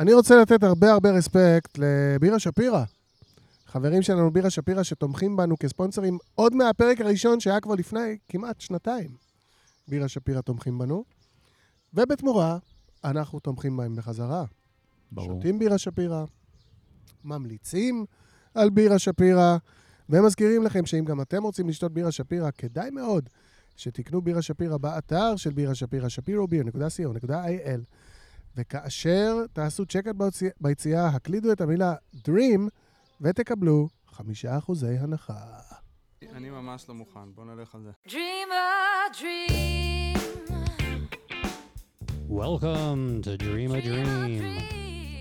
אני רוצה לתת הרבה הרבה רספקט לבירה שפירא. חברים שלנו בירה שפירא שתומכים בנו כספונסרים עוד מהפרק הראשון שהיה כבר לפני כמעט שנתיים. בירה שפירא תומכים בנו, ובתמורה אנחנו תומכים בהם בחזרה. ברור. שותים בירה שפירא, ממליצים על בירה שפירא, ומזכירים לכם שאם גם אתם רוצים לשתות בירה שפירא, כדאי מאוד שתקנו בירה שפירא באתר של בירה שפירא, שפירו.co.il, וכאשר תעשו צ'קאט ביציאה- הקלידו את המילה Dream ותקבלו חמישה אחוזי הנחה. אני ממש לא מוכן, בוא נלך על זה. Dream a dream. Welcome to Dream a Dream,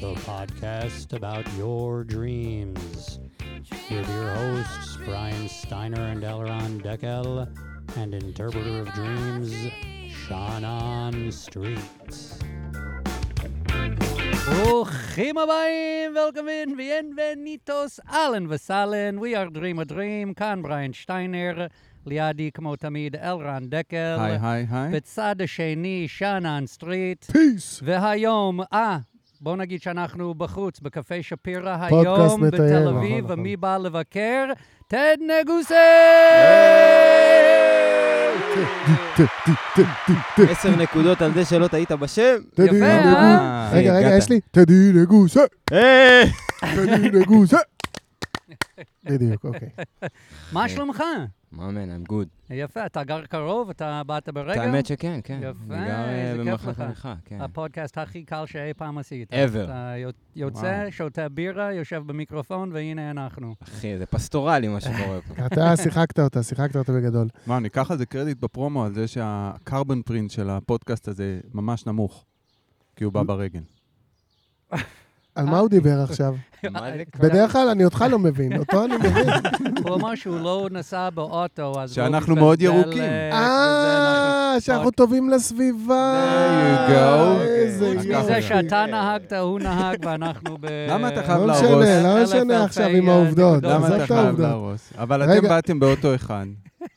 the podcast about your dreams. With your hosts, Brian Steiner and Elron Deckel, and interpreter of dreams, שאנן סטריט. ברוכים הבאים, welcome in, bienvenidos, אהלן וסהלן, we are Dream a Dream, כאן בריין שטיינר, לידי כמו תמיד אלרן דקל. היי, היי, היי. בצד השני, שאנן סטריט. Peace! והיום, אה, בוא נגיד שאנחנו בחוץ, בקפה שפירא היום בתל נכון, אביב, נכון. ומי בא לבקר? טדי נגוסה! עשר נקודות על זה שלא טעית בשם. יפה, אה? נגוסה. רגע, רגע. יש לי טדי נגוסה. היי! טדי נגוסה. בדיוק, אוקיי. מה שלומך? מאמן, I'm good. יפה, אתה גר קרוב? אתה באת ברגע? האמת שכן, כן. יפה, אני גר אה, איזה כיף במרחק לך. כן. הפודקאסט הכי קל שאי פעם עשית. Ever. אתה יוצ- יוצא, וואו. שותה בירה, יושב במיקרופון, והנה אנחנו. אחי, זה פסטורלי מה שקורה פה. אתה שיחקת אותה, שיחקת אותה בגדול. מה, ניקח על זה קרדיט בפרומו על זה שהקרבן פרינט של הפודקאסט הזה ממש נמוך, כי הוא בא ברגל. על מה הוא דיבר עכשיו? זה? בדרך כלל אני אותך לא מבין, אותו אני מבין. הוא אמר שהוא לא נסע באוטו, אז... שאנחנו לא מאוד ירוקים. אה, אה, שאנחנו אנחנו- טובים לסביבה. There you go. איזה יופי. שאתה נהגת, הוא נהג, ואנחנו ב... למה אתה חייב לא להרוס? משנה, לא משנה עכשיו עם אה, העובדות. למה אתה את חייב. להרוס? אבל. אתם באתם באוטו אחד.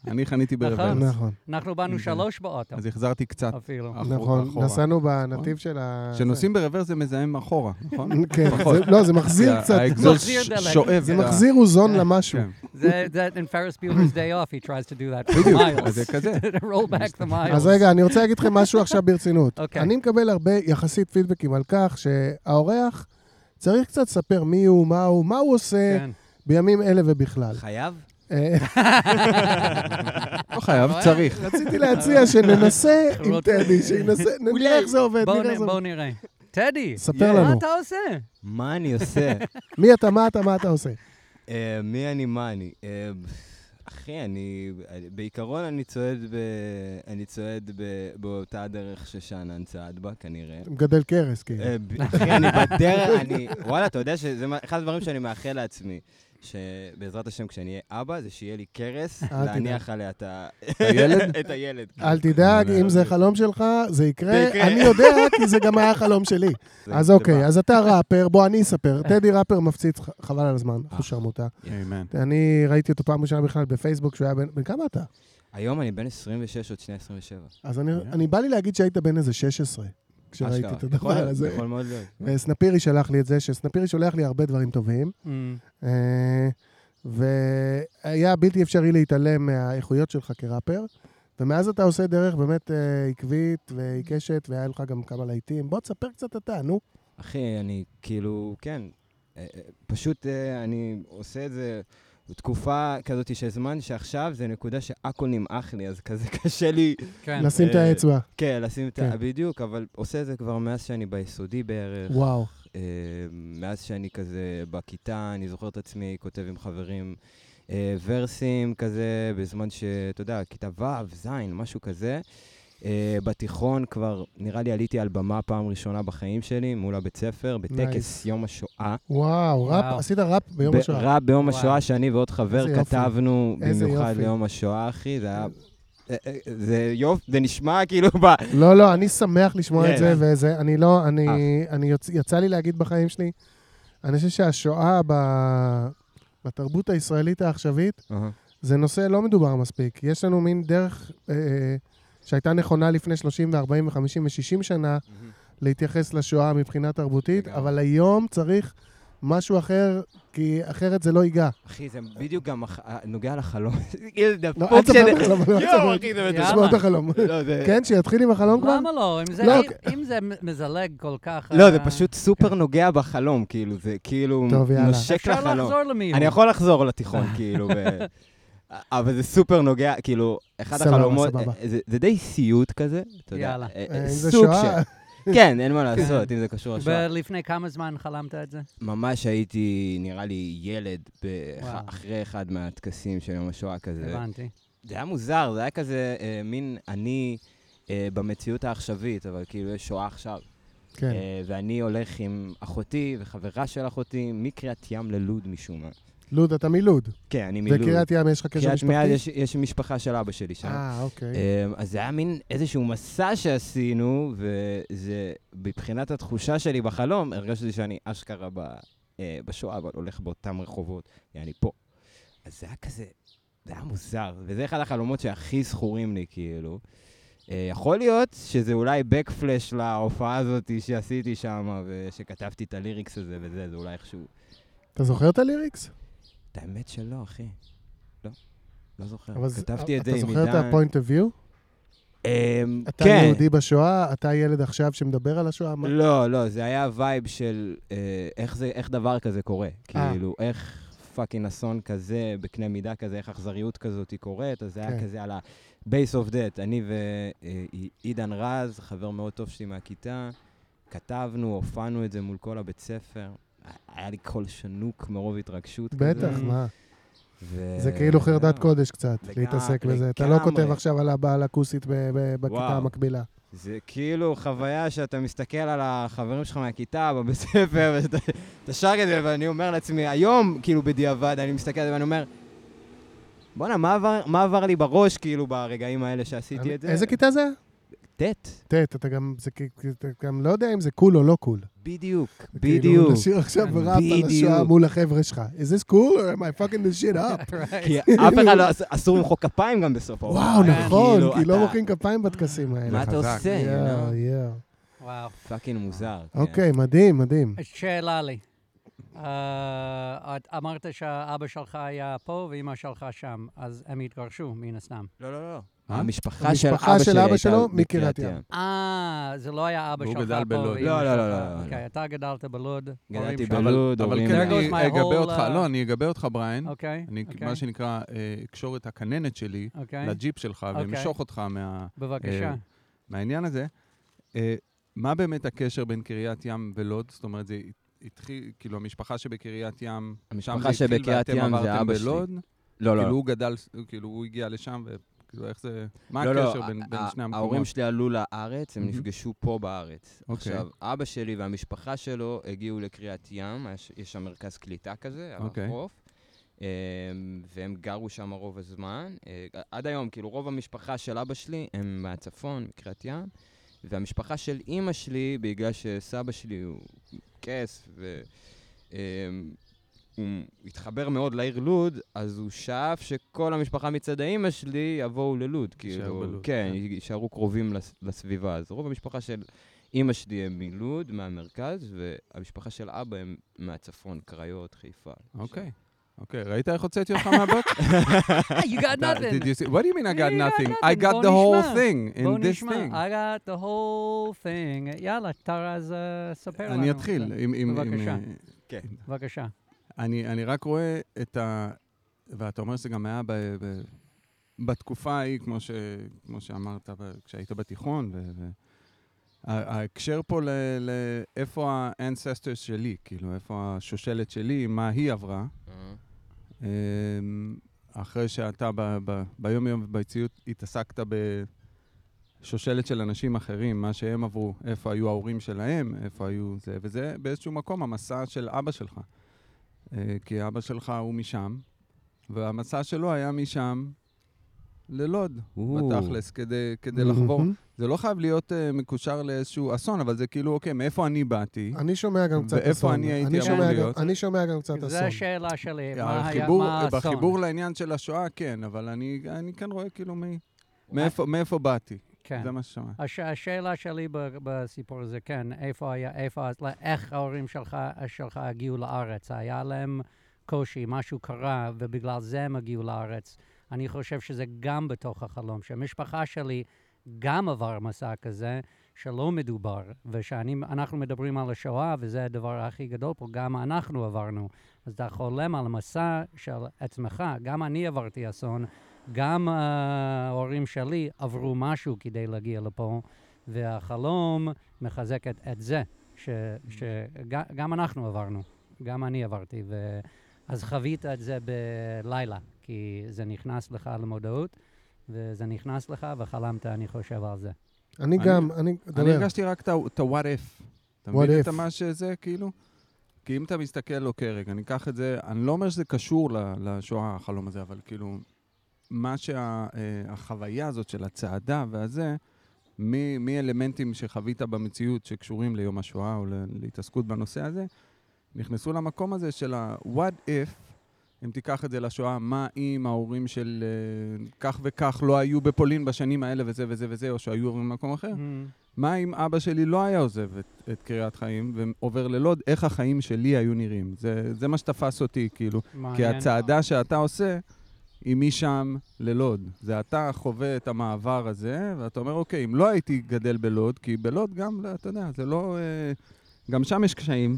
אני חניתי נכון. ברוורס, נכון, אנחנו באנו שלוש באוטו, אז החזרתי קצת. אפילו. נכון. נסענו בנתיב של ה... כשנוסעים ברוורס זה מזהם אחורה, נכון? כן. זה- לא, זה מחזיר קצת. דלק. שואב. זה מחזיר אוזון למשהו. כן, זה, זה, in Ferris Bueller's day off, he tries to do that for בדיוק, miles. אז זה כזה. roll back the miles. אז רגע, אני רוצה להגיד לכם משהו עכשיו ברצינות. אני מקבל הרבה יחסית פידבקים על כך שהאורח צריך קצת לספר מי הוא, מה הוא, מה הוא עושה כן. בימים אלה ובכלל. חייב? אה, לא חייב, צריך. רציתי להציע שננסה עם טדי, שינסה, נראה איך זה עובד, בואו נראה איך זה בוא עובד. נראה. טדי, ספר מה לנו. אתה עושה? מה אני עושה? מי אתה, מה אתה, מה אתה עושה? אה, מי אני, מה אני? אה, אחי, אני... בעיקרון אני צועד ב... אני צועד ב- באותה דרך ששאנן צעד בה, כנראה. מגדל קרס, כאילו. אחי, אני בדרך, אני... וואלה, אתה יודע שזה מה- אחד הדברים שאני מאחל לעצמי. שבעזרת השם, כשאני אהיה אבא, זה שיהיה לי קרס. להניח עליה את. הילד? את הילד. אל תדאג, אם זה חלום שלך, זה יקרה. אני יודע, כי זה גם היה חלום שלי. אז אוקיי. אז אתה ראפר, בוא אני אספר. טדי ראפר מפציץ, חבל על הזמן, אחוז שרמוטה. אמן. אני ראיתי אותו פעם ראשונה בכלל בפייסבוק, כשהוא היה בן... בן כמה אתה? היום אני בן 26, עוד שנייה 27. אז אני, אני בא לי להגיד שהיית בן איזה 16, כשראיתי אשכרה. את הדבר הזה. יכול מאוד להיות. וסנפירי שלח לי את זה, שסנפירי שולח לי הרבה דברים טובים. Mm, אה, והיה בלתי אפשרי להתעלם מהאיכויות שלך כראפר. ומאז אתה עושה דרך באמת אה, עקבית ועיקשת, והיה לך גם כמה להיטים. בוא תספר קצת אתה, נו. אחי, אני כאילו, כן, אה, פשוט אני עושה את זה תקופה כזאת של זמן שעכשיו זה נקודה שהכל נמעך לי, אז כזה קשה לי, כן. לשים את אה, האצבע. כן, לשים את כן. ה... בדיוק, אבל עושה את זה כבר מאז שאני ביסודי בערך. וואו. אה, מאז שאני כזה בכיתה, אני זוכר את עצמי כותב עם חברים אה, ורסים כזה, בזמן שאתה יודע, כיתה ו', ז', משהו כזה. אה, בתיכון כבר, נראה לי עליתי על במה פעם ראשונה בחיים שלי, מול הבית ספר, בטקס Nice. יום השואה. וואו, ראפ, וואו. עשית ראפ ביום השואה. ראפ ביום וואו. השואה, שאני ועוד חבר יופי. כתבנו איזה במיוחד יופי. ליום השואה, אחי, זה היה... אה, אה, זה יופי, זה נשמע כאילו ב... לא, לא, אני שמח לשמוע את כן. זה, וזה, אני לא, אני. אני יוצ, יצא לי להגיד בחיים שלי, אני חושב שהשואה ב, בתרבות הישראלית העכשווית. זה נושא לא מדובר מספיק. יש לנו מין דרך אה, שהייתה נכונה לפני 30 ו-40 ו-50 ו-60 שנה, להתייחס לשואה מבחינה תרבותית. אבל היום צריך משהו אחר, כי אחרת זה לא ייגע. אחי, זה בדיוק גם נוגע לחלום. כאילו, לא, דפוק אל תספר של- את החלום, יואו. אחי, זה. מטורף. תשמע את החלום. לא, כן, שיתחיל עם החלום כבר? למה לא? אם זה- לא, זה מזלג כל כך... לא, אה, זה פשוט סופר נוגע בחלום, כאילו, זה כאילו. נושק אפשר לחלום. לחזור למיון. אני יכול לחזור לתיכון, כאילו, אבל זה סופר נוגע, כאילו, אחד סבבה, החלומות, סבבה. אה, זה- זה די סיוט כזה, אתה יודע, יאללה. אה, אה, זה סוג שואה, של... כן, אין מה לעשות, אם זה קשור לשואה. ולפני כמה זמן חלמת את זה? ממש הייתי, נראה לי, ילד, באח-. אחרי אחד מהטקסים של יום השואה כזה. הבנתי. זה היה מוזר, זה היה כזה אה, מין אני אה, במציאות העכשווית, אבל כאילו יש שואה עכשיו. כן. אה, ואני הולך עם אחותי וחברה של אחותי מקריית ים ללוד משום מה. לוד, אתה מלוד. כן, אני מלוד. וקריית ים, יש לך קשר קריית מיד משפחתי? יש, יש משפחה של אבא שלי שם. אה, אוקיי. אה, אז זה היה מין איזשהו מסע שעשינו, וזה, מבחינת התחושה שלי בחלום, הרגשתי שאני אשכרה ב, אה, בשואה, אבל הולך באותם רחובות, יעני פה. אז זה היה כזה, זה היה מוזר, וזה אחד החלומות שהכי זכורים לי, כאילו. אה, יכול להיות שזה אולי בקפלש להופעה הזאת שעשיתי שם, ושכתבתי את הליריקס הזה וזה, זה אולי איכשהו... אתה זוכר את הליריקס? את האמת שלא, אחי. לא, לא זוכר. אבל כתבתי את זה עם אתה עידן. זוכר את ה-point of view? אמ, אתה כן. יהודי בשואה, אתה ילד עכשיו שמדבר על השואה? לא, לא, זה היה vibe של אה, איך, זה, איך דבר כזה קורה. אה. כאילו, איך fucking אסון כזה, בקנה מידה כזה, איך אכזריות כזאת היא קורית, אז זה היה כן. כזה על ה-base of that. אני ועידן רז, חבר מאוד טוב שלי מהכיתה, כתבנו, הופענו את זה מול כל הבית ספר. היה לי קול שנוק מרוב התרגשות כזה. בטח, מה? ו... זה כאילו חרדת. קודש קצת, לגמרי, להתעסק בזה. אתה לא כותב. עכשיו על הבעל הכוסית ב- ב- בכיתה. המקבילה. זה כאילו חוויה שאתה מסתכל על החברים שלך מהכיתה בבית ספר, ואתה אתה שר את זה, ואני אומר לעצמי, היום, כאילו בדיעבד, אני מסתכל על זה ואני אומר, בואנה, מה מה עבר לי בראש, כאילו, ברגעים האלה שעשיתי את זה? איזה כיתה זה? ט', ט', אתה גם, זה אתה גם לא יודע אם זה cool או לא cool. בדיוק, כאילו, בדיוק. לשיר עכשיו ראפ על. השואה מול החבר'ה שלך. Is this cool or am I fucking this shit up? כי אף אחד לא, אס- אסור למחוא כפיים גם בסוף ההופעה. וואו, נכון, כאילו, כי לא מוחאים כפיים בטקסים האלה. מה אתה. עושה? יואו, יואו. וואו. fucking מוזר. כן. אוקיי, מדהים, מדהים. שאלה לי. אה, אמרת שהאבא שלך היה פה ואימא שלך שם, אז הם התגרשו, מן הסתם. לא, לא, לא. אה? המשפחה של המשפחה אבא של שלי אבא הייתה שלו מקריית ים. אה, זה לא היה אבא שלך גדל פה בלוד. לא, לא, שלך. לא, לא, לא. אוקיי, אתה גדלת בלוד. גדלתי הורים בלוד, אבל. כן, אני אגבה אותך, לא, אני אגבה אותך, בריין. אוקיי, אני, אוקיי, מה שנקרא, אה, אקשור את הכננת שלי אוקיי. לג'יפ שלך אוקיי. ואמשוך אותך מה- בבקשה. אה, מהעניין הזה. אה, מה באמת הקשר בין קריית ים ולוד? זאת אומרת, זה התחיל, כאילו, המשפחה שבקריית ים, המשפחה שבקריית ים זה אבא שלי. בלוד? לא, לא, כאילו, לא. הוא גדל, כאילו, הוא הגיע לשם, וכאילו, איך זה... מה לא, לא, הקשר בין ה- בין ה- שני ההורים המקומות? שלי עלו לארץ, הם מהמם. נפגשו פה בארץ. אוקיי. עכשיו, אבא שלי והמשפחה שלו הגיעו לקריית ים, יש- שם מרכז קליטה כזה, על אוקיי. החוף, אמ, והם גרו שם רוב הזמן. אה, עד היום, כאילו, רוב המשפחה של אבא שלי הם מהצפון, מקריית ים, והמשפחה של אימא שלי, בגלל שסבא שלי הוא קייס, ו... הוא התחבר מאוד לעיר לוד, אז הוא שאף שכל המשפחה מצד האימא שלי יבואו ללוד. כאילו, בלוד, כן, כן. יישארו קרובים לס- לסביבה. אז רוב המשפחה של אימא שלי הם מלוד, מהמרכז, והמשפחה של אבא הם מהצפון, קריות, חיפה. אוקיי. אוקיי, ראית איך הוצאתי אותך מהבוט? you got nothing. Did you see? What do you mean I got nothing? I got the whole thing in this thing. I got the whole thing. יאללה, תראה, אז ספר לנו. אני אתחיל. בבקשה. אה, כן. בבקשה. אני, אני רק רואה את ה... ואתה אומר שזה גם היה ב, ב, בתקופה ההיא, כמו, ש, כמו שאמרת, ב- כשהיית בתיכון. ו, ו, ההקשר פה ל- לאיפה ה-ancestors שלי, כאילו, איפה השושלת שלי, מה היא עברה. אה, אמ, אחרי שאתה ב, ב, ביום-יום ובציאות התעסקת בשושלת של אנשים אחרים, מה שהם עברו, איפה היו ההורים שלהם, איפה היו זה, וזה באיזשהו מקום המסע של אבא שלך. אה, כי אבא שלך הוא משם, והמסע שלו היה משם ללוד. בתכלס, כדי, כדי לחבור. זה לא חייב להיות uh, מקושר לאיזשהו אסון, אבל זה כאילו, אוקיי, מאיפה אני באתי? אני שומע גם קצת ואיפה אסון. אני הייתי אמור גם- להיות? אני שומע גם קצת זו אסון. השאלה שלי. מה היה, החיבור, מה האסון? בחיבור לעניין של השואה, כן, אבל אני, אני כן רואה כאילו מי, מאיפה, מאיפה באתי. כן. זה מה ששמעתי. הש, השאלה שלי בסיפור הזה, כן, איפה היה, איפה, לא, איך ההורים שלך, שלך הגיעו לארץ? היה להם קושי, משהו קרה, ובגלל זה הם הגיעו לארץ. אני חושב שזה גם בתוך החלום, שהמשפחה שלי גם עבר מסע כזה, שלא מדובר, ושאנחנו מדברים על השואה, וזה הדבר הכי גדול פה, גם אנחנו עברנו. אז אתה חולם על מסע של עצמך, גם אני עברתי אסון, גם אה, ההורים שלי עברו משהו כדי להגיע לפה, והחלום מחזק את, את זה, שגם אנחנו עברנו, גם אני עברתי, ו, אז חווית את זה בלילה, כי זה נכנס לך למודעות, וזה נכנס לך, וחלמת, אני חושב, על זה. אני אני- גם, אני, אני. הרגשתי רק את ה-what if. אתה What מבין את if. מה שזה, כאילו? כי אם אתה מסתכל, אוקיי, רגע, אני אקח את זה, אני לא אומר שזה קשור ל- לשואה, החלום הזה, אבל כאילו, מה שהחוויה הזאת של הצעדה והזה, מאלמנטים שחווית במציאות שקשורים ליום השואה או להתעסקות בנושא הזה, נכנסו למקום הזה של ה-what if, אם תיקח את זה לשואה, מה אם ההורים של אה, כך וכך לא היו בפולין בשנים האלה וזה וזה וזה, או שהיו עוברים למקום אחר? מה אם אבא שלי לא היה עוזב את, את קריית חיים ועובר ללוד, איך החיים שלי היו נראים? זה, זה מה שתפס אותי, כאילו. כי מעניין. הצעדה שאתה עושה היא משם ללוד. זה אתה חווה את המעבר הזה, ואתה אומר, אוקיי, אם לא הייתי גדל בלוד, כי בלוד גם, אתה יודע, זה לא... אה, גם שם יש קשיים,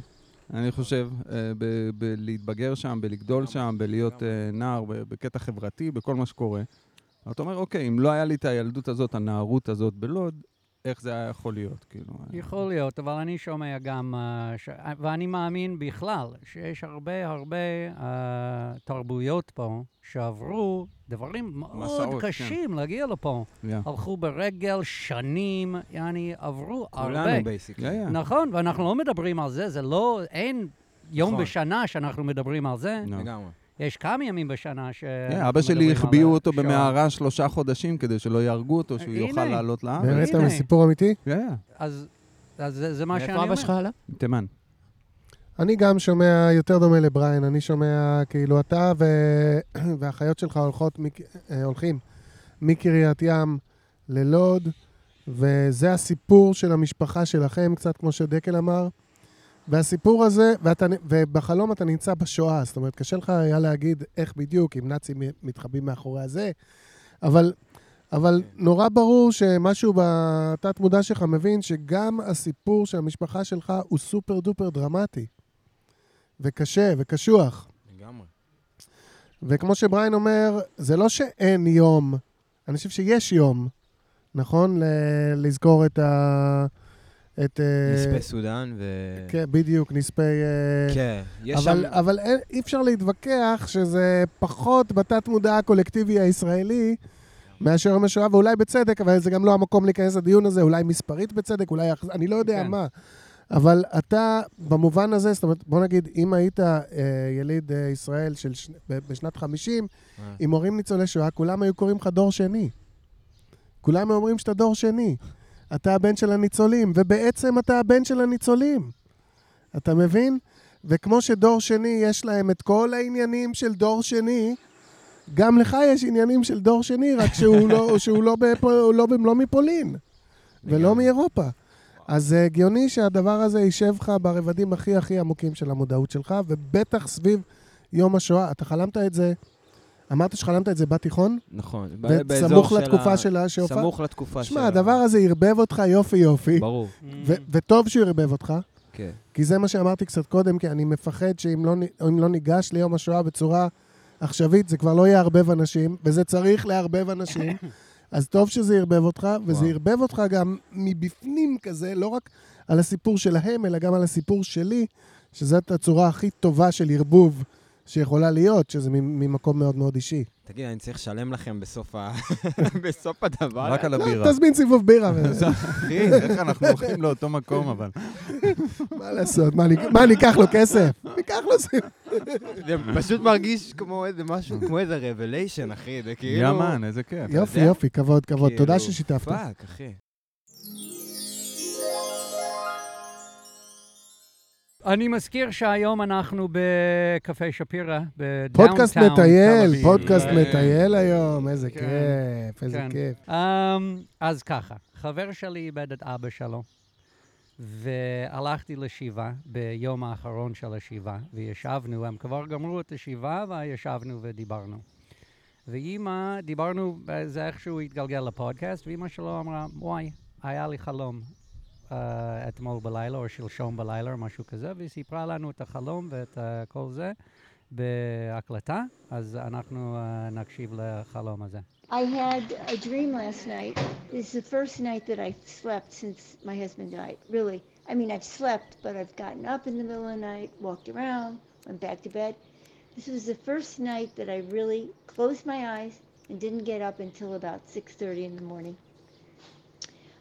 אני חושב, אה, ב- בלהתבגר שם, בלגדול שם, בלהיות אה, נער, בקטע חברתי, בכל מה שקורה. אתה אומר, אוקיי, אם לא היה לי את הילדות הזאת, הנערות הזאת בלוד, איך זה היה יכול להיות, כאילו. אה, יכול להיות, אבל אני שומע גם, uh, ש... ואני מאמין בכלל, שיש הרבה הרבה uh, תרבויות פה שעברו דברים מאוד מסעות, כן. קשים להגיע לפה. Yeah. הלכו ברגל שנים, יעני, עברו הרבה. כולנו בייסיקלי. Yeah, yeah. נכון, ואנחנו לא מדברים על זה, זה לא, אין יום נכון. בשנה שאנחנו מדברים על זה. No. יש כמה ימים בשנה ש... כן, אבא שלי החביאו אותו במערה שלושה חודשים כדי שלא יהרגו אותו, שהוא. יוכל לעלות לארץ. באמת. אתה סיפור אמיתי? כן, אז, אז זה, מה שאני אומר. אבא שלך עלה? תימן. אני גם שומע יותר דומה לבריין, אני שומע כאילו אתה. והאחיות שלך. אה, הולכים מקריית ים ללוד, וזה הסיפור של המשפחה שלכם, קצת כמו שדקל אמר. והסיפור הזה, ואתה, ובחלום אתה נמצא בשואה, זאת אומרת, קשה לך היה להגיד איך בדיוק, אם נאצים מתחבאים מאחורי הזה, אבל, אבל נורא ברור שמשהו בתת-מודע שלך מבין שגם הסיפור של המשפחה שלך הוא סופר דופר דרמטי. וקשה וקשוח. לגמרי. וכמו שבריין אומר, זה לא שאין יום, אני חושב שיש יום, נכון? ל- לזכור את ה... את... אה, נספי סודאן ו... כן, בדיוק, נספי... אה, כן, יש אבל, שם... אבל אי אפשר להתווכח שזה פחות בתת-מודע הקולקטיבי הישראלי מאשר יום השואה, ואולי בצדק, אבל זה גם לא המקום להיכנס לדיון הזה, אולי מספרית בצדק, אולי... אני לא יודע כן. מה. אבל אתה, במובן הזה, זאת אומרת, בוא נגיד, אם היית אה, יליד אה, ישראל של ש... בשנת 50, אה. עם הורים ניצולי שואה, כולם היו קוראים לך דור שני. כולם אומרים שאתה דור שני. אתה הבן של הניצולים, ובעצם אתה הבן של הניצולים. אתה מבין? וכמו שדור שני, יש להם את כל העניינים של דור שני, גם לך יש עניינים של דור שני, רק שהוא לא, שהוא לא, בפו, לא, לא מפולין, ולא. מאירופה. אז זה הגיוני שהדבר הזה יישב לך ברבדים הכי הכי עמוקים של המודעות שלך, ובטח סביב יום השואה. אתה חלמת את זה, אמרת שחלמת את זה בתיכון? נכון. באזור וסמוך של לתקופה ה- שלה שהופעת? סמוך לתקופה של... שמע, הדבר הזה ערבב אותך יופי יופי, ברור, וטוב שהוא ערבב אותך, כן. כי זה מה שאמרתי קצת קודם, כי אני מפחד שאם לא, לא ניגש ליום השואה בצורה עכשווית, זה כבר לא יערבב אנשים, וזה צריך לערבב אנשים. אז טוב שזה ערבב אותך, וזה. ערבב אותך גם מבפנים כזה, לא רק על הסיפור שלהם, אלא גם על הסיפור שלי, שזאת הצורה הכי טובה של ערבוב שיכולה להיות, שזה מ- ממקום מאוד מאוד אישי. תגיד, אני צריך לשלם לכם בסוף ה... בסוף הדבר? רק על לא, הבירה. תזמין סיבוב בירה, אחי, איך אנחנו הולכים לאותו מקום, אבל... מה לעשות? מה, אני- מה, אני אקח לו כסף? ניקח לו סיבוב. זה פשוט מרגיש כמו איזה משהו, כמו איזה revelation, אחי, זה כאילו... יאמן, איזה כיף. יופי? יופי, כבוד, כבוד. תודה כאילו, ששיתפת. Fuck, אחי. אני מזכיר שהיום אנחנו בקפה שפירא, ב downtown פודקאסט מטייל. פודקאסט. מטייל היום, איזה כן. כיף, איזה כן. כיף. Um, אז ככה, חבר שלי איבד את אבא שלו, והלכתי לשבעה ביום האחרון של השבעה, וישבנו, הם כבר גמרו את השבעה, וישבנו ודיברנו. ואימא, דיברנו, זה איכשהו התגלגל לפודקאסט, ואימא שלו אמרה, וואי, היה לי חלום אתמול בלילה, או שלשום בלילה, או משהו כזה, והיא סיפרה לנו את החלום ואת uh, כל זה בהקלטה, אז אנחנו uh, נקשיב לחלום הזה. I had a dream last night. This is the first night that I've slept since my husband died. Really. I mean, I've slept, but I've gotten up in the middle of the night, walked around, went back to bed. This was the first night that I really closed my eyes and didn't get up until about 6:30 in the morning.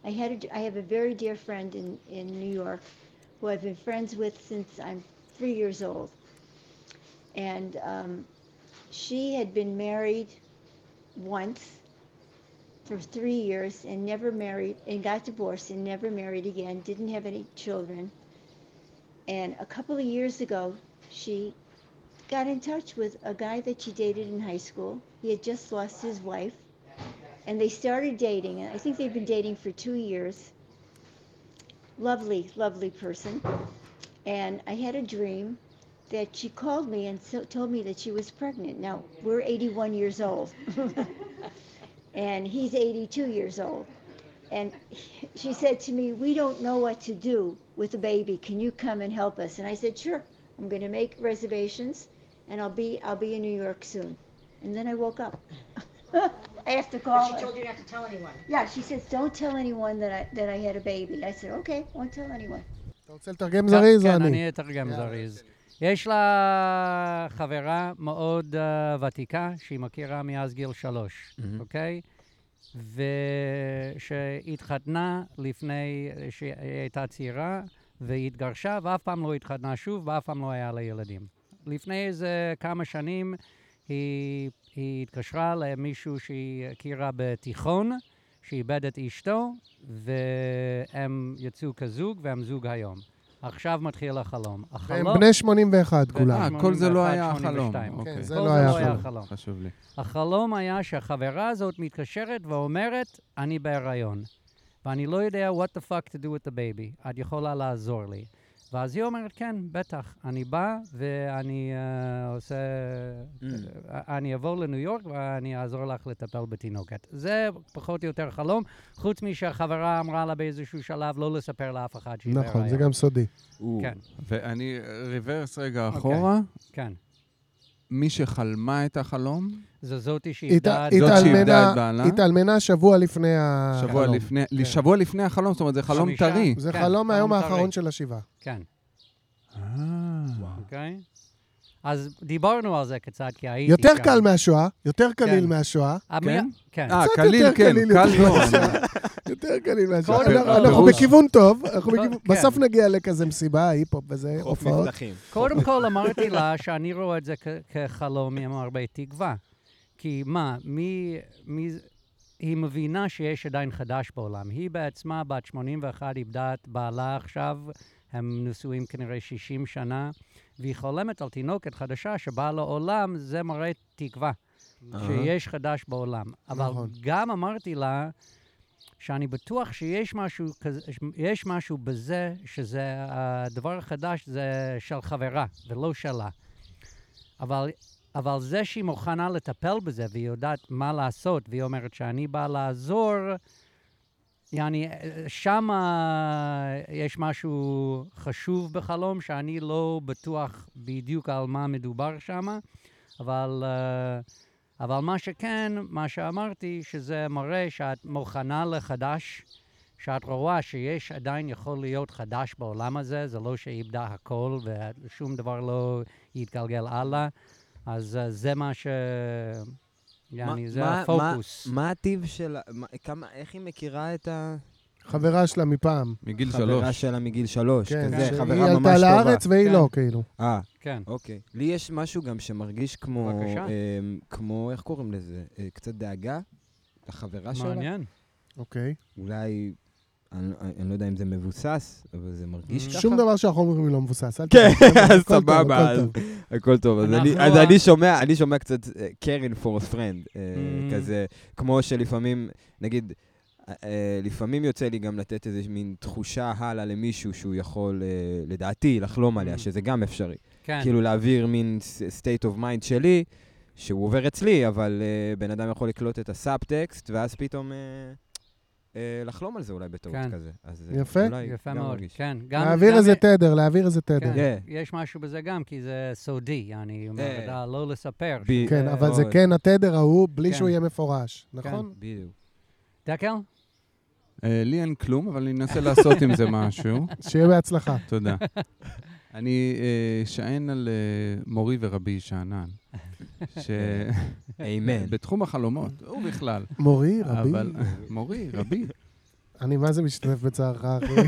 I had a, I have a very dear friend in, in New York who I've been friends with since I'm three years old. And um, she had been married once for three years and never married and got divorced and never married again, didn't have any children. And a couple of years ago, she got in touch with a guy that she dated in high school. He had just lost his wife and they started dating. And I think they've been dating for two years. Lovely, lovely person. And I had a dream that she called me and so told me that she was pregnant. Now, we're 81 years old. and he's 82 years old. And she said to me, "We don't know what to do with the baby. Can you come and help us?" And I said, "Sure. I'm going to make reservations and I'll be I'll be in New York soon." And then I woke up. I have to call She her. told you not to tell anyone. Yeah, she says, "Don't tell anyone that I that I had a baby." I said, "Okay, won't tell anyone." אתה רוצה לתרגם זריז או כן, אני? אתרגם זריז. יש לה חברה מאוד uh, ותיקה, שהיא מכירה מאז גיל שלוש, אוקיי? ושהתחתנה לפני שהיא הייתה צעירה, והיא התגרשה, ואף פעם לא התחתנה שוב, ואף פעם לא היה לה ילדים. לפני איזה כמה שנים היא, היא התקשרה למישהו שהיא הכירה בתיכון, שאיבד את אשתו, והם יצאו כזוג, והם זוג היום. עכשיו מתחיל החלום. החלום... בני 81 בני כולם. אה, כל זה לא 81, היה החלום. 82. אוקיי. כן, זה לא זה היה לא היה החלום. החלום. חשוב לי. החלום היה שהחברה הזאת מתקשרת ואומרת, אני בהיריון, ואני לא יודע what the fuck to do with the baby, את יכולה לעזור לי. ואז היא אומרת, כן, בטח, אני בא ואני uh, עושה, Mm. אני אבוא לניו יורק ואני אעזור לך לטפל בתינוקת. זה פחות או יותר חלום, חוץ משהחברה אמרה לה באיזשהו שלב לא לספר לאף אחד שהיא בהיריון. נכון, זה גם סודי. או, כן, ואני ריברס רגע אוקיי. אחורה. כן. מי שחלמה את החלום, זו זאתי שאיבדה... את בעלה? התאלמנה שבוע לפני החלום. שבוע לפני, כן. שבוע לפני החלום, זאת אומרת, זה חלום. טרי. זה כן, חלום מהיום האחרון. של השבעה. כן. אה. אוקיי? אז דיברנו על זה קצת, כי הייתי יותר שם. קל מהשואה, יותר קליל כן. מהשואה. המי- כן? כן. אה, קליל, יותר כן, קליל קל יותר מאוד. מהשואה. יותר קליל מהשואה. אנחנו- בכיוון טוב, כן. בסוף נגיע לכזה מסיבה, היפ-הופ וזה, הופעות. קודם כל אמרתי לה שאני רואה את זה כחלום עם הרבה תקווה. כי מה, מי, מי... היא מבינה שיש עדיין חדש בעולם. היא בעצמה, בת 81, איבדה את בעלה עכשיו, הם נשואים כנראה 60 שנה, והיא חולמת על תינוקת חדשה שבאה לעולם, זה מראה תקווה, שיש חדש בעולם. אבל נכון. גם אמרתי לה שאני בטוח שיש משהו, כזה, יש משהו בזה, שזה הדבר החדש זה של חברה ולא שלה. אבל, אבל זה שהיא מוכנה לטפל בזה והיא יודעת מה לעשות, והיא אומרת שאני באה לעזור, יעני, שם יש משהו חשוב בחלום, שאני לא בטוח בדיוק על מה מדובר שם, אבל, אה, אבל מה שכן, מה שאמרתי, שזה מראה שאת מוכנה לחדש, שאת רואה שיש עדיין יכול להיות חדש בעולם הזה, זה לא שאיבדה הכל ושום דבר לא יתגלגל הלאה, אז אה, זה מה ש... יעני, זה מה- הפוקוס. מה הטיב של... מה- כמה- איך היא מכירה את חברה שלה מפעם. מגיל שלוש. שלה מגיל שלוש? כן, כזה, חברה עלתה ממש טובה. לארץ והיא כן. לא, כאילו. אה, כן. אוקיי. לי יש משהו גם שמרגיש כמו... בבקשה. אמ, כמו, איך קוראים לזה? אה, קצת דאגה לחברה שלה? מעניין. אוקיי. אולי אני, אני לא יודע אם זה מבוסס, אבל זה מרגיש ככה. שום דבר שאנחנו אומרים לא מבוסס. אל כן, אז סבבה, הכל אז טוב. הכל טוב. אז אני- שומע, אני שומע קצת caring for friend. כזה, כמו שלפעמים, נגיד, אה, אה, לפעמים יוצא לי גם לתת איזו מין תחושה הלאה למישהו שהוא יכול, אה, לדעתי, לחלום עליה, Mm. שזה גם אפשרי. כן. כאילו להעביר מין state of mind שלי, שהוא עובר אצלי, אבל uh, בן אדם יכול לקלוט את הסאבטקסט, ואז פתאום לחלום על זה אולי בטעות כן. כזה. אז אה, יפה. אולי יפה מאוד, מרגיש. כן. גם- להעביר גם- איזה תדר, להעביר איזה תדר. כן, כן. יש משהו בזה גם, כי זה סודי, אני אומר, אה. אתה לא לספר. ב- כן, שזה- אבל זה מאוד. כן התדר ההוא, בלי כן. שהוא יהיה מפורש, נכון? בדיוק. דקל? אה, לי אין כלום, אבל אני אנסה לעשות עם זה משהו. שיהיה בהצלחה. תודה. אני אה, שאין על אה, מורי ורבי שאנן, אמן. שבתחום החלומות, הוא בכלל. מורי, רבי, אבל מורי, רבי. אני מה זה משתתף בצערך, אחי.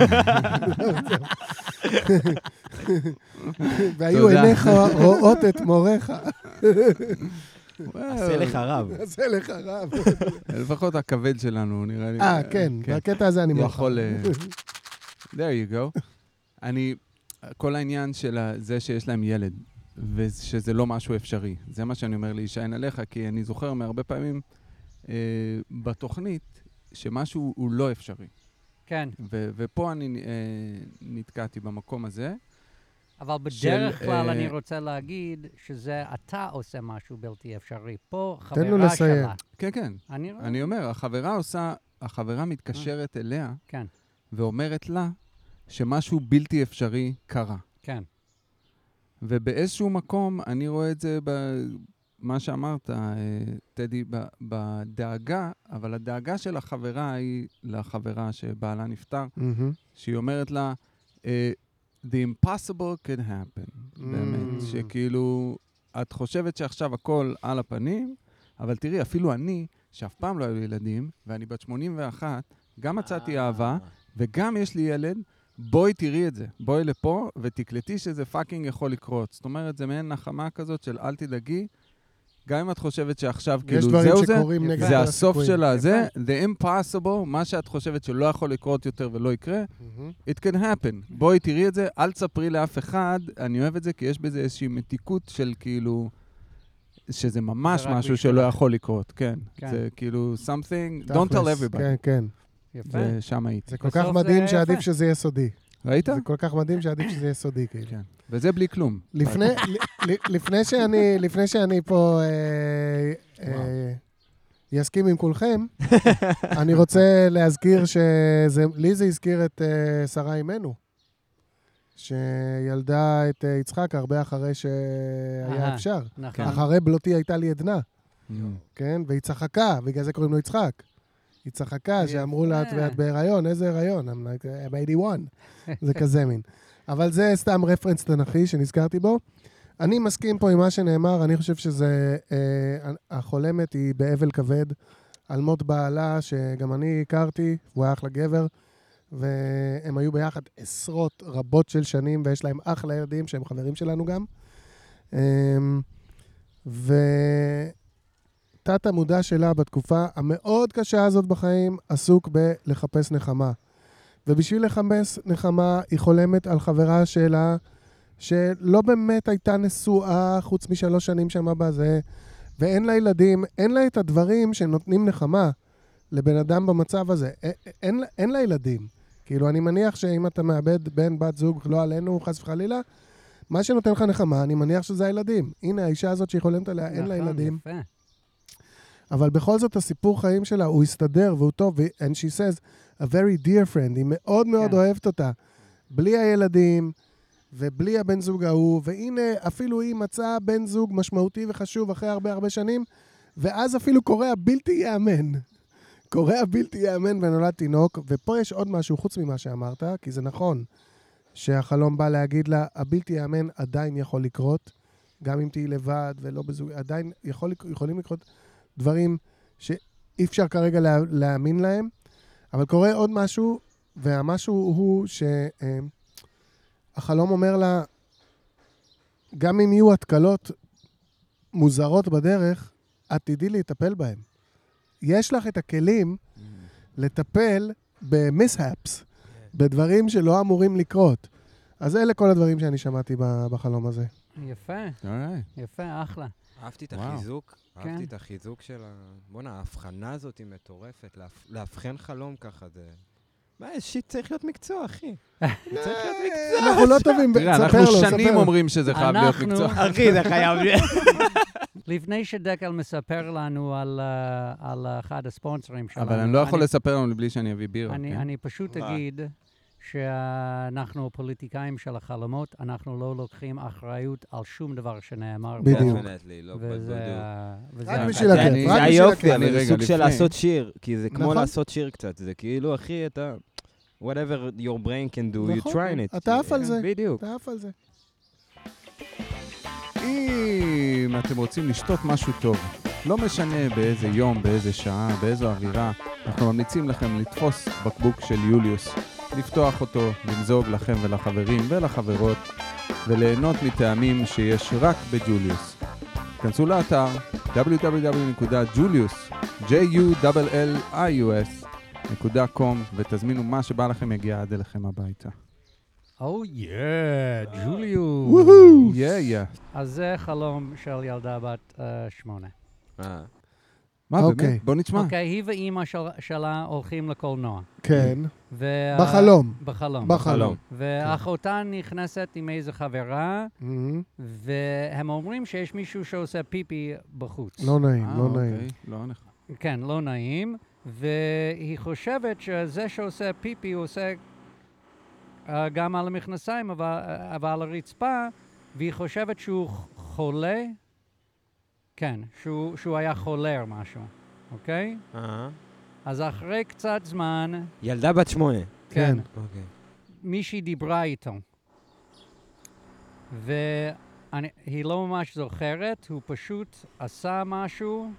והיו. עיניך רואות את מוריך. עשה לך רב. עשה לך רב. לפחות הכבד שלנו, נראה לי. אה, כן, בקטע הזה אני מוכן. יכול... אה, there you go. אני, כל העניין של זה שיש להם ילד, ושזה לא משהו אפשרי, זה מה שאני אומר להישען עליך, כי אני זוכר מהרבה פעמים אה, בתוכנית, שמשהו הוא לא אפשרי. כן, ו- ופה אני אה, נתקעתי במקום הזה. אבל של, בדרך כלל אה, אני רוצה להגיד שזה אתה עושה משהו בלתי אפשרי. פה תן לו חברה לסיים. שלה. כן, כן. אני רואה. אני אומר, החברה עושה, החברה מתקשרת אליה כן, ואומרת לה שמשהו בלתי אפשרי קרה. כן. ובאיזשהו מקום אני רואה את זה במה שאמרת, אה, טדי, ב- בדאגה, אבל הדאגה של החברה היא לחברה שבעלה נפטר, מהמם. שהיא אומרת לה, אה, The impossible can happen, באמת, Mm. שכאילו, את חושבת שעכשיו הכל על הפנים, אבל תראי, אפילו אני, שאף פעם לא היו לי ילדים, ואני בת 81, גם מצאתי אהבה, וגם יש לי ילד, בואי תראי את זה. בואי לפה ותקלטי שזה fucking יכול לקרות. זאת אומרת, זה מעין נחמה כזאת של אל תדאגי, גם אם את חושבת שעכשיו כאילו זהו זה, כל זה הסוף הסיכויים. שלה, זה the impossible, מה שאת חושבת שלא יכול לקרות יותר ולא יקרה, מהמם. it can happen. בואי תראי את זה, אל תספרי לאף אחד, אני אוהב את זה כי יש בזה איזושהי מתיקות של כאילו, שזה ממש זה משהו שלא. יכול לקרות, כן. כן. זה כאילו something, don't tell everybody. כן, כן. יפה. ושם הייתי. זה כל כך מדהים שעדיף. שזה יהיה סודי. ראית? זה כל כך מדהים שעדיף שזה יהיה סודי, כאילו. כן. וזה בלי כלום. לפני, לפני שאני, לפני שאני פה אה, אה, יסכים עם כולכם, אני רוצה להזכיר שלי זה הזכיר את אה, שרה אימנו, שילדה את אה, יצחק הרבה אחרי שהיה אהה. אפשר. נכון. אחרי בלותי הייתה לי עדנה. כן? והיא צחקה, בגלל זה קוראים לו יצחק. היא צחקה, שאמרו לה, "את- בהיריון, איזה הריון? I'm like, I'm 81. זה כזה מין. אבל זה סתם רפרנס תנכי שנזכרתי בו. אני מסכים פה עם מה שנאמר, אני חושב שזה... אה, החולמת היא באבל כבד על מות בעלה, שגם אני הכרתי, הוא היה אחלה גבר, והם היו ביחד עשרות רבות של שנים, ויש להם אחלה ילדים שהם חברים שלנו גם. אמ, ותת המודע שלה בתקופה המאוד קשה הזאת בחיים עסוק בלחפש נחמה. ובשביל לחפש נחמה, היא חולמת על חברה שלה, שלא באמת הייתה נשואה חוץ משלוש שנים שמה בזה, ואין לה ילדים, אין לה את הדברים שנותנים נחמה לבן אדם במצב הזה. אין, לה- אין לה ילדים. כאילו, אני מניח שאם אתה מאבד בן, בת זוג, לא עלינו, חס וחלילה, מה שנותן לך נחמה, אני מניח שזה הילדים. הנה, האישה הזאת שהיא חולמת עליה, אין לה נכון, ילדים. יפה. אבל בכל זאת, הסיפור חיים שלה, הוא הסתדר והוא טוב, and she says, a very dear friend, היא מאוד מאוד כן. אוהבת אותה. בלי הילדים ובלי הבן זוג ההוא, והנה, אפילו היא מצאה בן זוג משמעותי וחשוב אחרי הרבה הרבה שנים, ואז אפילו קורה הבלתי ייאמן. קורה הבלתי ייאמן ונולד תינוק, ופה יש עוד משהו חוץ ממה שאמרת, כי זה נכון שהחלום בא להגיד לה, הבלתי ייאמן עדיין יכול לקרות, גם אם תהיי לבד ולא בזוג, עדיין יכול, יכולים לקרות שאי אפשר כרגע לה, להאמין להם, אבל קורה עוד משהו, והמשהו הוא שהחלום אומר לה, גם אם יהיו התקלות מוזרות בדרך, את תדעי להיטפל בהם. יש לך את הכלים לטפל במיסהפס, בדברים שלא אמורים לקרות. אז אלה כל הדברים שאני שמעתי בחלום הזה. יפה, אולי. יפה, אחלה. אהבתי את. החיזוק, כן. אהבתי את החיזוק של ה... בואנה, ההבחנה הזאת היא מטורפת. לאבח- לאבחן חלום ככה זה... מה, שיט צריך להיות מקצוע, אחי. צריך להיות מקצוע. אנחנו לא טובים, ב- תראה, ספר אנחנו לו, ספר שנים לו. אומרים שזה חייב להיות אנחנו- מקצוע. אחי, זה חייב להיות. לפני שדקל מספר לנו על, אה, על אחד הספונסרים שלנו, אבל אני לא יכול לספר לנו בלי שאני אביא בירה, אני, כן? אני פשוט? אגיד שאנחנו פוליטיקאים של החלומות, אנחנו לא לוקחים אחריות על שום דבר שנאמר. פה, בדיוק. לא וזה רק בשביל הכיף, רק זה בשביל היופי, הכיף. אבל זה רגע, סוג של. לעשות שיר, כי זה כמו נכון. לעשות שיר קצת, זה כאילו, אחי, אתה... whatever your brain can do, you נכון, trying it. אתה עף על זה. בדיוק. אתה עף על זה. אם אתם רוצים לשתות משהו טוב, לא משנה באיזה יום, באיזה שעה, באיזו אווירה, אנחנו ממליצים לכם לתפוס בקבוק של יוליוס, לפתוח אותו, למזוג לכם ולחברים ולחברות, וליהנות מטעמים שיש רק בג'וליוס. כנסו לאתר www.julius.com ותזמינו מה שבא לכם יגיע עד אליכם הביתה. או יא, ג'וליוס. יא יא. אז זה חלום של ילדה בת אה, שמונה. אה, מה, אוקיי. באמת? בוא נשמע. אוקיי, היא ואימא של- שלה הולכים לקולנוע. כן, וה- בחלום. בחלום. בחלום. ואחותה נכנסת עם איזה חברה, מהמם. והם אומרים שיש מישהו שעושה פיפי בחוץ. לא נעים, אה, לא אוקיי. נעים. לא נחמד. כן, לא נעים. והיא חושבת שזה שעושה פיפי הוא עושה אה, גם על המכנסיים, אבל, אבל על הרצפה, והיא חושבת שהוא חולה. כן, שהוא, שהוא היה חולה או משהו, אוקיי? אה. אז אחרי קצת זמן, ילדה בת שמונה. כן, אוקיי. מישהי דיברה איתו. והיא לא ממש זוכרת, הוא פשוט עשה משהו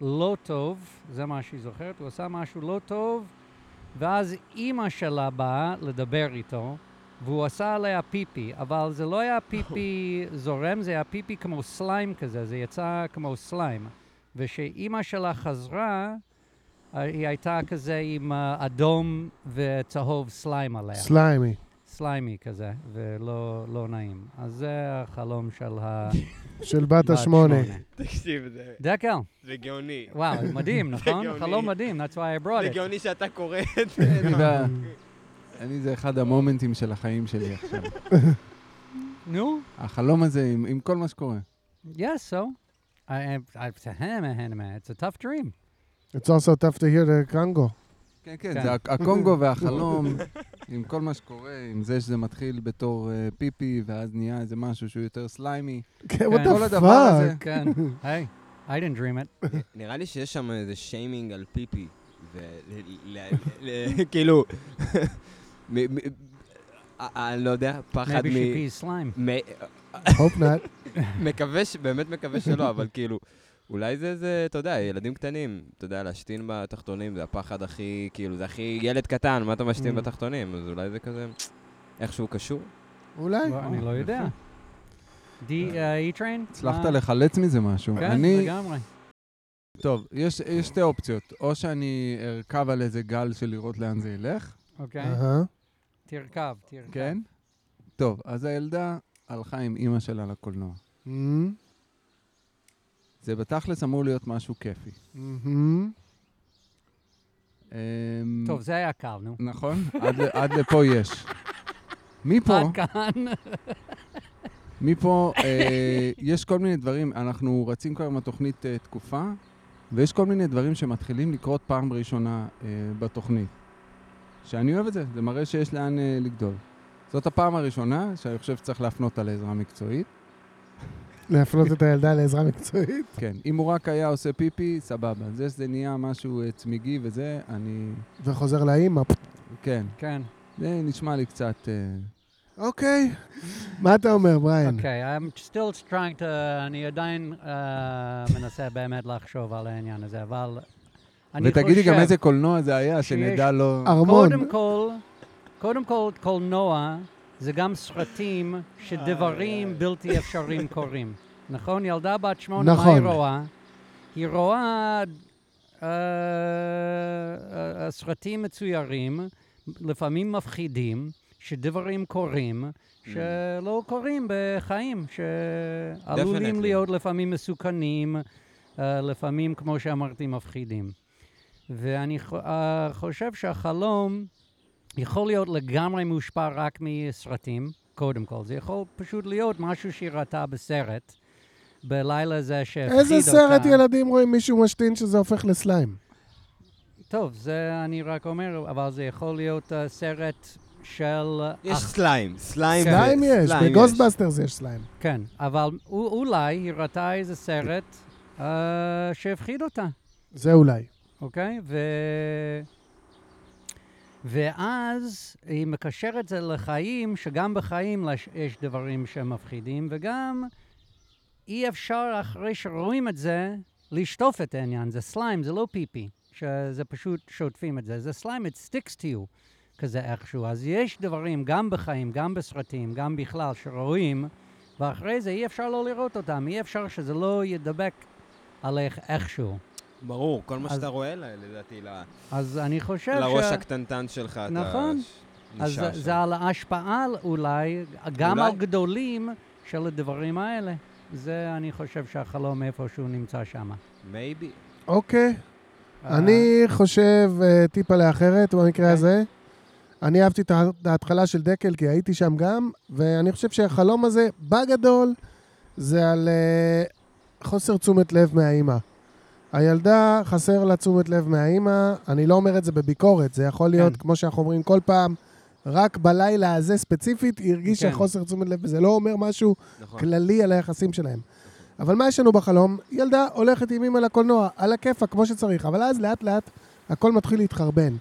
לא טוב, זה מה שהיא זוכרת, הוא עשה משהו לא טוב, ואז אימא שלה באה לדבר איתו, והוא עשה עליה פיפי, אבל זה לא היה פיפי זורם, זה היה פיפי כמו סליים כזה, זה יצא כמו סליים. וכשאימא שלה חזרה, היא הייתה כזה עם אה, אדום וצהוב סליים עליה. Slimy. Slimy כזה, ולא לא נעים. אז זה החלום של ה... של בת השמונה. תקשיב, זה- דקל, זה גאוני. וואו, מדהים, נכון? גאוני. חלום מדהים, that's why I brought זה it. גאוני שאתה קורא את זה. אני זה אחד המומנטים של החיים שלי עכשיו. נו, החלום הזה עם עם כל מה שקורה. yes, so. I, I, it's a tough dream. It's also tough to hear the Congo. כן, כן, כן. זה הק- הקונגו והחלום, עם כל מה שקורה, עם זה שזה מתחיל בתור אה, פיפי, ואז נהיה איזה משהו שהוא יותר סליימי. כן, what כל the fuck? כן, היי, I didn't dream it. נראה לי שיש שם איזה שיימינג על פיפי. כאילו, אני לא יודע, פחד Maybe מ... she pees slime. מ- hope not. מקווה, ש- באמת מקווה שלא, אבל כאילו, אולי זה, זה, אתה יודע, ילדים קטנים, אתה יודע, להשתין בתחתונים זה הפחד הכי, כאילו, זה הכי ילד קטן, מה אתה משתין Mm. בתחתונים? אז אולי זה כזה, איכשהו קשור. אולי. לא, אני לא יודע. D, uh, E-Train? הצלחת? לחלץ מזה משהו. כן, אני, לגמרי. טוב, יש יש שתי אופציות. או שאני ארכב על איזה גל של לראות לאן זה ילך, אוקיי. אהה. תרכב, תרכב. כן? טוב, אז הילדה הלכה עם אימא שלה לקולנוע. מהמם. זה בתכלס אמור להיות משהו כיפי. מהמם. אמ, טוב, זה היה קל, נו. נכון? עד ל- עד לפה יש. מפה, עד כאן. מפה אה, יש כל מיני דברים, אנחנו רצים כבר עם התוכנית אה, תקופה, ויש כל מיני דברים שמתחילים לקרות פעם ראשונה אה, בתוכנית. שאני אוהב את זה, זה מראה שיש לאן אה, לגדול. זאת הפעם הראשונה שאני חושב שצריך להפנות אותה לעזרה מקצועית. להפנות את הילדה לעזרה מקצועית. כן, אם הוא רק היה עושה פיפי, סבבה. זה שזה נהיה משהו אה, צמיגי וזה, אני... וחוזר לאימא. כן, כן. זה נשמע לי קצת... אה, אוקיי. מה אתה אומר, בריין? אוקיי, I'm still trying to... אני עדיין אה, מנסה באמת לחשוב על העניין הזה, אבל... אני ותגידי גם איזה קולנוע זה היה, שנדע לא... ארמון. קודם כל, קודם כל, קולנוע זה גם סרטים שדברים בלתי אפשריים קורים. נכון? ילדה בת שמונה, מה נכון. היא רואה? היא רואה אה, אה, סרטים מצוירים, לפעמים מפחידים, שדברים קורים, שלא קורים בחיים, שעלולים. להיות לפעמים מסוכנים, אה, לפעמים, כמו שאמרתי, מפחידים. ואני אה, חושב שהחלום יכול להיות לגמרי מושפע רק מסרטים, קודם כל. זה יכול פשוט להיות משהו שהיא ראתה בסרט, בלילה זה שהפחיד אותה. איזה סרט ילדים רואים מישהו משתין שזה הופך לסליים? טוב, זה אני רק אומר, אבל זה יכול להיות uh, סרט של... יש אח- סליים, סליים. סליים ו- יש, סליים ב Ghostbusters יש סליים. כן, אבל אולי היא ראתה איזה סרט uh, שהפחיד אותה, זה אולי. אוקיי? ו... ואז היא מקשרת את זה לחיים, שגם בחיים יש דברים שמפחידים, וגם אי אפשר אחרי שרואים את זה, לשטוף את העניין. זה סליים, זה לא פיפי, שזה פשוט שוטפים את זה. זה סליים, it sticks to you, כזה איכשהו. אז יש דברים, גם בחיים, גם בסרטים, גם בכלל, שרואים, ואחרי זה אי אפשר לא לראות אותם, אי אפשר שזה לא ידבק עליך איכשהו. ברור, כל מה אז- שאתה רואה, לדעתי, ל- אז אני חושב לראש ש... הקטנטן שלך, אתה נכון. ש- אז שם. זה על ההשפעה אולי, גם אולי. על גדולים של הדברים האלה. זה, אני חושב שהחלום איפשהו נמצא שם. מייבי. אוקיי. אה, אני חושב אה, טיפה לאחרת במקרה כן. הזה. אני אהבתי את ההתחלה של דקל, כי הייתי שם גם, ואני חושב שהחלום הזה, בגדול, זה על אה, חוסר תשומת לב מהאימא. הילדה, חסר לה תשומת לב מהאימא, אני לא אומר את זה בביקורת, זה יכול להיות, כן. כמו שאנחנו אומרים כל פעם, רק בלילה הזה ספציפית, היא הרגישה כן. חוסר תשומת לב, וזה לא אומר משהו נכון. כללי על היחסים שלהם. אבל מה יש לנו בחלום? ילדה הולכת עם אמא לקולנוע, על הכיפאק, כמו שצריך, אבל אז לאט לאט הכל מתחיל להתחרבן.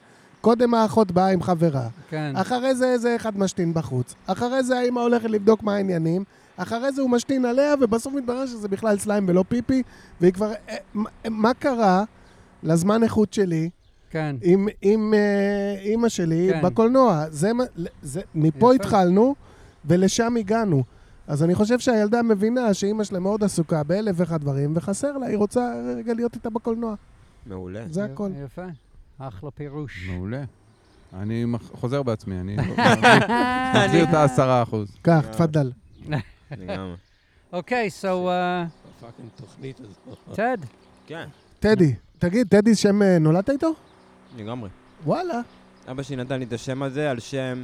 קודם האחות באה עם חברה, כן, אחרי זה איזה אחד משתין בחוץ, אחרי זה האמא הולכת לבדוק מה העניינים, אחרי זה הוא משתין עליה, ובסוף מתברר שזה בכלל סליים ולא פיפי, והיא כבר... אה, מה- קרה לזמן איכות שלי כן. עם, עם אה, אימא שלי כן. בקולנוע? זה, זה, מפה יפה. התחלנו, ולשם הגענו. אז אני חושב שהילדה מבינה שאימא שלה מאוד עסוקה באלף ואחד דברים, וחסר לה, היא רוצה רגע להיות איתה בקולנוע. מעולה. זה הכל. יפה, אחלה פירוש. מעולה. אני חוזר בעצמי, אני מחזיר את העשרה אחוז. קח, אה. לגמרי. אוקיי, so, uh, הפאקינג תוכנית הזאת. טד, כן, טדי, תגיד, טדי שם אה, נולדת איתו? לגמרי. וואלה. אבא שלי נתן לי את השם הזה על שם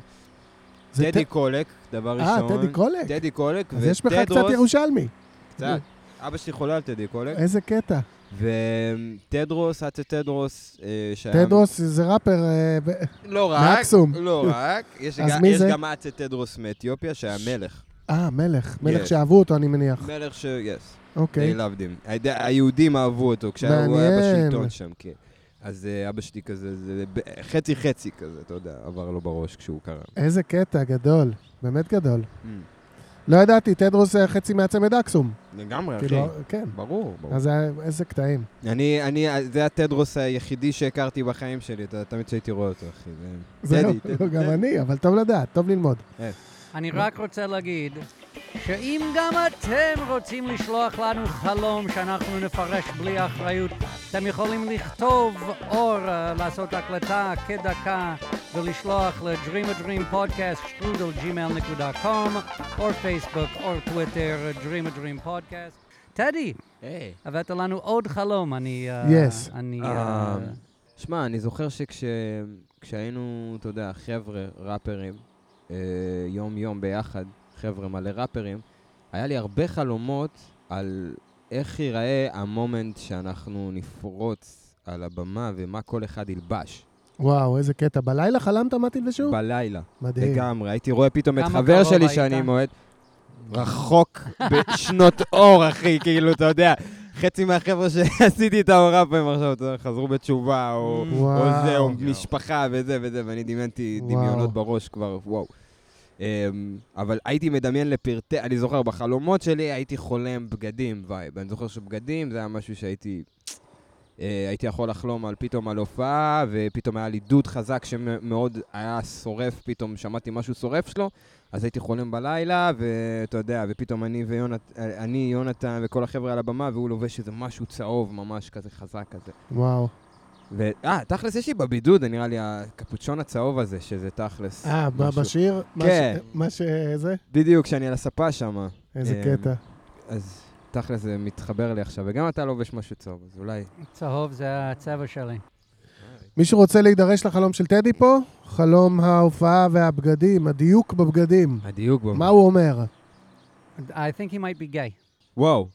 טדי קולק, דבר אה, ראשון. טדי קולק. טדי קולק, אז יש בך קצת ירושלמי. קצת. אבא שלי חולה על טדי קולק, איזה קטע. וטדרוס, אצה טדרוס, אה, שהיה... טדרוס זה ראפר אה, לא רק, מאקסום. לא רק. יש אז גם- יש? גם אצה טדרוס מאתיופיה, שהיה מלך. אה, מלך. מלך Yes. שאהבו אותו, אני מניח. מלך ש... Yes. אוקיי. they loved him. היד- היהודים אהבו אותו, כשהוא היה מעניין. בשלטון שם, כן. אז אה, אבא שלי כזה, זה ב- חצי-חצי כזה, אתה יודע, עבר לו בראש כשהוא קרא. איזה קטע גדול. באמת גדול. Mm. לא ידעתי, טדרוס זה חצי מהצמד אקסום. לגמרי, אחי. כאילו, כן. ברור, ברור. אז זה- איזה קטעים. אני, אני, זה הטדרוס היחידי שהכרתי בחיים שלי, אתה תמיד שהייתי רואה אותו, אחי. זה- זהו, טדי, טדי, גם. אני, אבל טוב לדעת, טוב ללמוד. אני רק רוצה להגיד שאם גם אתם רוצים לשלוח לנו חלום שאנחנו נפרש בלי אחריות, אתם יכולים לכתוב או אה, לעשות הקלטה כדקה ולשלוח ל-Dream a Dream Podcast, strudel.gmail.com, או פייסבוק או טוויטר, Dream a Dream Podcast. טדי. הבאת לנו עוד חלום, אני... אה. אה, אה, שמע, אני זוכר שכשהיינו, אתה יודע, חבר'ה, ראפרים, אה, יום-יום ביחד, חבר'ה מלא ראפרים, היה לי הרבה חלומות על איך ייראה המומנט שאנחנו נפרוץ על הבמה ומה כל אחד ילבש. וואו, איזה קטע. בלילה חלמת מה תלבשו? בלילה. מדהים. לגמרי. הייתי רואה פתאום את חבר שלי היית? שאני מועד רחוק בשנות אור, אחי, כאילו, אתה יודע. חצי מהחבר'ה שעשיתי איתם ראפים עכשיו, חזרו בתשובה, או, או. זה, או משפחה וזה וזה, ואני דמיינתי. דמיונות בראש כבר, וואו. Um, אבל הייתי מדמיין לפרטי, אני זוכר, בחלומות שלי הייתי חולם בגדים vibe. אני זוכר שבגדים זה היה משהו שהייתי... Uh, הייתי יכול לחלום על פתאום על הופעה, ופתאום היה לי דוד חזק שמאוד היה שורף, פתאום שמעתי משהו שורף שלו, אז הייתי חולם בלילה, ואתה יודע, ופתאום אני ויונתן, אני, יונתן וכל החבר'ה על הבמה, והוא לובש איזה משהו צהוב ממש כזה חזק כזה. וואו. ו... אה, תכלס יש לי בבידוד, נראה לי הקפוצ'ון הצהוב הזה, שזה תכלס. אה. בשיר? מה כן. ש- מה שזה? בדיוק, כשאני על הספה שם. איזה אמ, קטע. אז תכלס זה מתחבר לי עכשיו, וגם אתה לובש משהו צהוב, אז אולי... צהוב זה הצבע שלי. מישהו רוצה להידרש לחלום של טדי פה? חלום ההופעה והבגדים, הדיוק בבגדים. הדיוק בו. מה הוא אומר? I think he might be gay. וואו,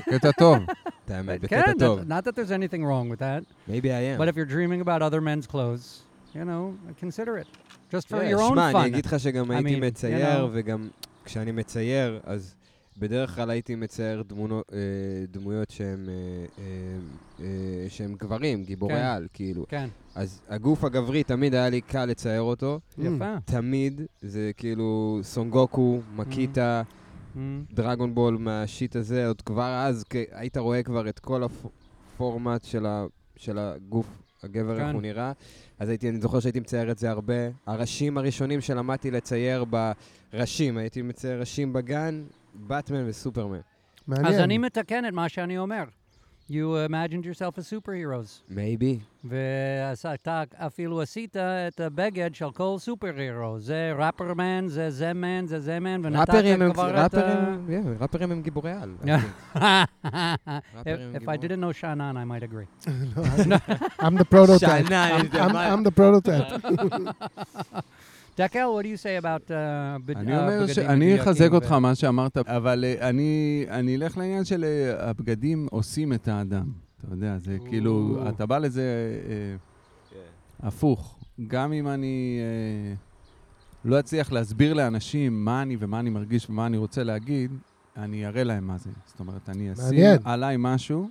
קטע טוב. את האמת, כן, בקטע טוב. not that there's anything wrong with that. Maybe I am. But if you're dreaming about other men's clothes, you know, consider it. Just for Yeah, your own שמע, אני fun. אגיד לך שגם I הייתי mean, you מצייר, know. וגם כשאני מצייר, אז בדרך כלל הייתי מצייר דמונו- אה, דמויות שהן אה, אה, אה, שהן גברים, גיבורי כן. על, כאילו. כן, אז הגוף הגברי, תמיד היה לי קל לצייר אותו. יפה. תמיד זה כאילו סונגוקו, מקיטה, Mm. דרגון בול מהשיט הזה, עוד כבר אז היית רואה כבר את כל הפורמט של, ה, של הגוף, הגבר, איך כן. הוא נראה. אז הייתי, אני זוכר שהייתי מצייר את זה הרבה. הראשים הראשונים שלמדתי לצייר בראשים, הייתי מצייר ראשים בגן, באטמן וסופרמן. אז אני מעניין. מתקן את מה שאני אומר. You imagined yourself as superheroes. מייבי. ואתה אפילו עשית את הבגד של כל סופר-הירו. זה ראפרמן, זה זה מן, זה זה מן, ונתת כבר את ה... ראפרים, yeah, ראפרים הם גיבורי על. If I didn't know Shannon, I might agree. I'm the prototype. שאנן, I'm the prototype. דקל, what do you say about uh, אני אומר שאני אחזק אותך, מה שאמרת, אבל אה, אני אלך לעניין של אה, הבגדים עושים את האדם. אתה יודע, זה כאילו. אתה בא לזה אה, הפוך. גם אם אני לא אצליח להסביר לאנשים מה אני ומה אני מרגיש ומה אני רוצה להגיד, אני אראה להם מה זה. זאת אומרת, אני אשים. עליי משהו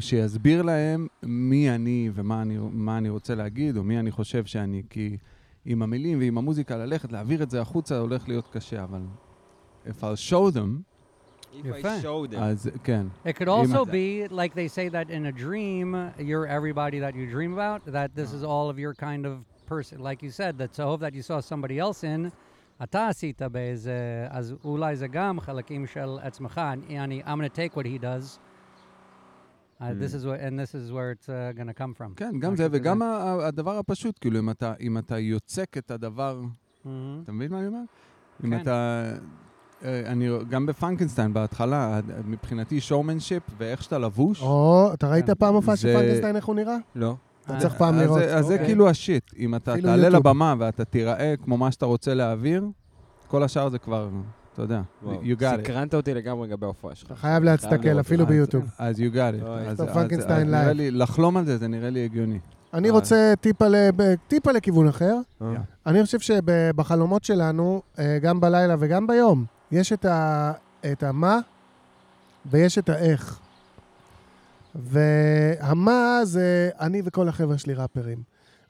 שיסביר להם מי אני ומה אני, אני רוצה להגיד, או מי אני חושב שאני, כי עם המילים ועם המוזיקה ללכת, להעביר את זה החוצה הולך להיות קשה, אבל if I'll show them, If I יפה. showed them. אז כן. It could also be like they say that in a dream, you're everybody that you dream about, that this is all of your kind of person. Like you said, that צהוב that you saw somebody else in, אתה עשית באיזה, אז אולי זה גם חלקים של עצמך. אני, אני- I'm going to take what he does. Uh, this is what, and this is where it's uh, going to come from. כן, גם זה. וגם ה- הדבר הפשוט, כאילו, אם אתה, אם אתה יוצק את הדבר, Mhm. אתה מבין מה אני אומר? אם כן. אתה... אה, אני, גם בפרנקנסטיין בהתחלה, מבחינתי שואומנשיפ ואיך שאתה לבוש, או, אתה ראית כן. פעם הופעה של פרנקסטיין, איך הוא נראה? לא. אתה אה, צריך פעם לראות. אז זה אוקיי. כאילו ה shit. אם אתה תעלה יוטיוב. לבמה ואתה תיראה כמו מה שאתה רוצה להעביר, כל השאר זה כבר, אתה יודע, וואו, you got it. סקרנת אותי לגמרי לגבי ההופעה שלך. אתה חייב להסתכל, לראות אפילו. ביוטיוב. אז you got it. אז- פרנקנסטיין live. לי- לחלום על זה, זה נראה לי הגיוני. אני אה. רוצה טיפה לכיוון אחר. אה? אני חושב שבחלומות שלנו, אה, גם בלילה וגם ביום, יש את המה ויש את האיך. והמה זה אני וכל החבר'ה שלי ראפרים.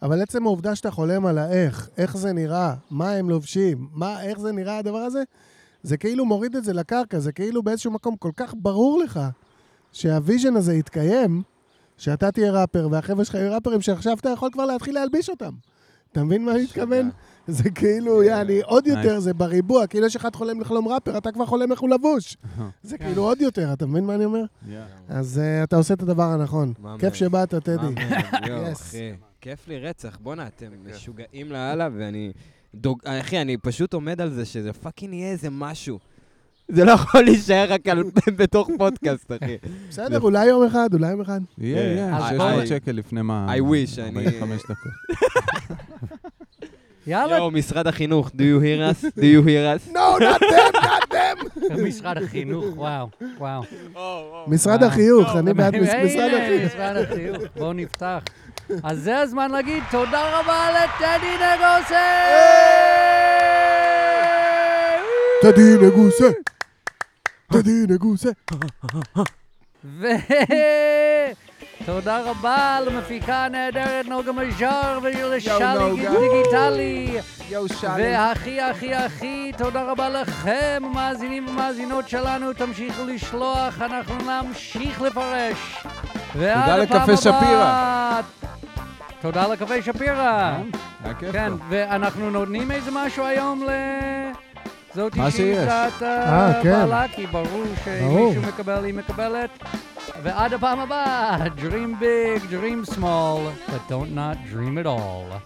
אבל עצם העובדה שאתה חולם על האיך, איך זה נראה, מה הם לובשים, מה, איך זה נראה הדבר הזה, זה כאילו מוריד את זה לקרקע, זה כאילו באיזשהו מקום כל כך ברור לך שה vision הזה יתקיים, שאתה תהיה ראפר והחבר'ה שלך יהיו ראפרים, שעכשיו אתה יכול כבר להתחיל להלביש אותם. אתה מבין מה אני מתכוון? זה כאילו, יעני, עוד יותר, זה בריבוע, כאילו יש אחד חולם לחלום ראפר, אתה כבר חולם איך הוא לבוש. זה כן. כאילו עוד יותר, אתה מבין מה אני אומר? אז אה, אתה עושה את הדבר הנכון. כיף שבאת, טדי. כיף לי רצח. בואנה, אתם משוגעים לאללה, ואני... דוג... אחי, אני פשוט עומד על זה שזה fucking יהיה איזה משהו. זה לא יכול להישאר רק על... בתוך פודקאסט, אחי. בסדר, אולי יום אחד, אולי יום אחד. יהיה, יהיה, אז 600 בואי. שקל לפני מה... I wish, אני- 45 דקות. יאללה, יואו, משרד החינוך, do you hear us? do you hear us? No, not them, not them! משרד החינוך, וואו, וואו. משרד. החיוך, אני בעד. משרד החיוך. בואו נפתח. אז זה הזמן להגיד תודה רבה לטדי נגוסה! טדי נגוסה! טדי נגוסה! ותודה רבה למפיקה הנהדרת נוגה מז'אר נוגה. דיגיטלי. יואו, והכי הכי הכי תודה רבה לכם, מאזינים ומאזינות שלנו, תמשיכו לשלוח, אנחנו נמשיך לפרש. ועד תודה הפעם לקפה שפירא. הבאה. תודה לקפה שפירא. היה כיף כן, פה. ואנחנו נותנים איזה משהו היום ל... זאתי מה שהיא שיש. קצת אה, כן. בעלה, כי ברור ברור. שמישהו מקבל, היא מקבלת. ועד הפעם הבאה, dream big, dream small, but don't not dream at all.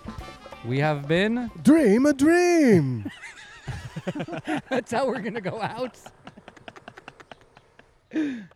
We have been... Dream a dream! That's how we're gonna go out.